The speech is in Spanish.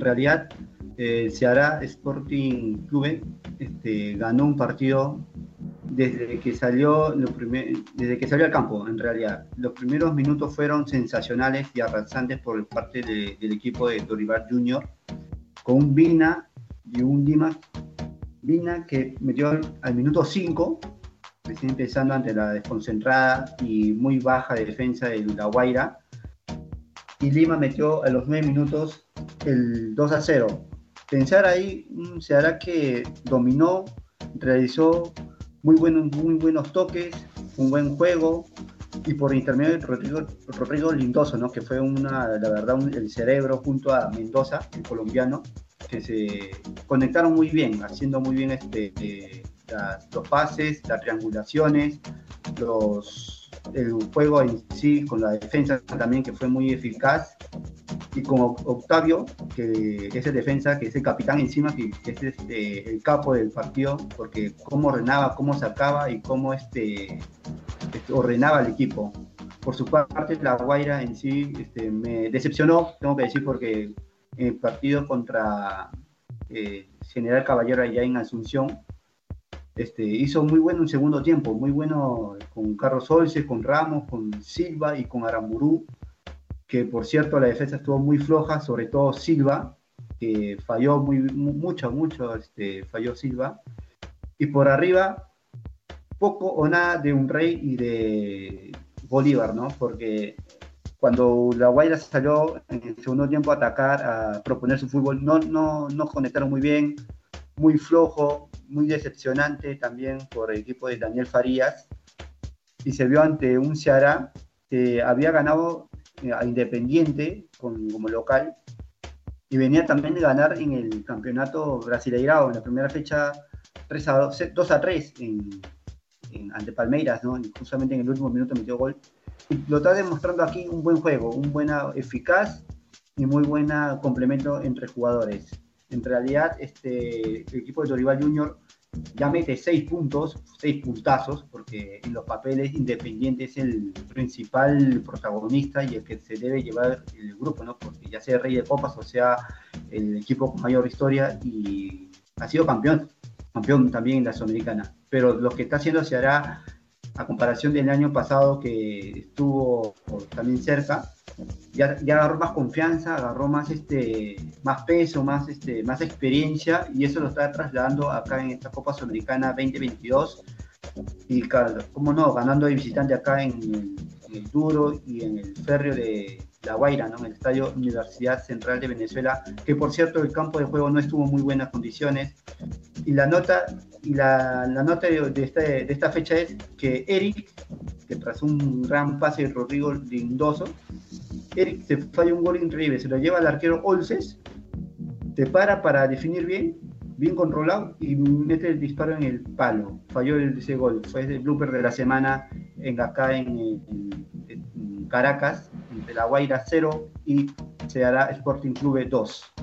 En realidad, eh, Ceará Sporting Club este, ganó un partido desde que salió desde que salió al campo, en realidad. Los primeros minutos fueron sensacionales y arrasantes por parte del equipo de Dorival Junior, con un Vina y un Dimas. Vina que metió al, minuto 5, recién empezando ante la desconcentrada y muy baja defensa de La. Y Lima metió a los 9 minutos el 2 a 0. Pensar ahí mm, se hará que dominó, realizó muy buenos, muy buenos toques, un buen juego, y por intermedio de Rodrigo, Rodrigo Lindoso, ¿no? que fue una, la verdad el cerebro junto a Mendoza, el colombiano, que se conectaron muy bien, haciendo muy bien este, eh, los pases, las triangulaciones, los, el juego en sí, con la defensa también, que fue muy eficaz, y con Octavio, que es el defensa, que es el capitán encima, que, es este, el capo del partido, porque cómo ordenaba, cómo sacaba y cómo este, este, ordenaba el equipo. Por su parte, la Guaira en sí este, me decepcionó, tengo que decir, porque en el partido contra eh, General Caballero allá en Asunción, este, hizo muy bueno un segundo tiempo, muy bueno con Carlos Olce, con Ramos, con Silva y con Aramburú que por cierto la defensa estuvo muy floja, sobre todo Silva, que falló muy, mucho, mucho, este, falló Silva. Y por arriba, poco o nada de un rey y de Bolívar, ¿no? Porque cuando la Guaira salió en el segundo tiempo a atacar, a proponer su fútbol, no, no, no conectaron muy bien, muy flojo, muy decepcionante también por el equipo de Daniel Farías. Y se vio ante un Ceará que había ganado a Independiente como local y venía también de ganar en el campeonato brasileirao en la primera fecha 3 a 2, a 3 en, ante Palmeiras, ¿no? justamente en el último minuto metió gol. Y lo está demostrando aquí un buen juego, un buena eficaz y muy buen complemento entre jugadores. En realidad, este, el equipo de Dorival Junior ya mete seis puntos, seis puntazos, porque en los papeles Independiente es el principal protagonista y el que se debe llevar el grupo, ¿no? Porque ya sea Rey de Copas o sea el equipo con mayor historia y ha sido campeón, campeón también en la Sudamericana. Pero lo que está haciendo se hará a comparación del año pasado que estuvo también cerca, ya, agarró más confianza, agarró más, este, más peso, más, este, más experiencia y eso lo está trasladando acá en esta Copa Sudamericana 2022 y, como no, ganando de visitante acá en el, Duro y en el Ferrio de La Guaira, ¿no? en el Estadio Universidad Central de Venezuela, que por cierto el campo de juego no estuvo en muy buenas condiciones. Y la nota, y la, la nota de, de, este, de esta fecha es que Eric, que tras un gran pase de Rodrigo Lindoso, Eric se falla un gol increíble, se lo lleva al arquero Olces, se para para definir bien, bien controlado y mete el disparo en el palo. Falló ese gol, fue el blooper de la semana en acá en, Caracas, entre La Guaira 0 y se hará Sporting Club 2.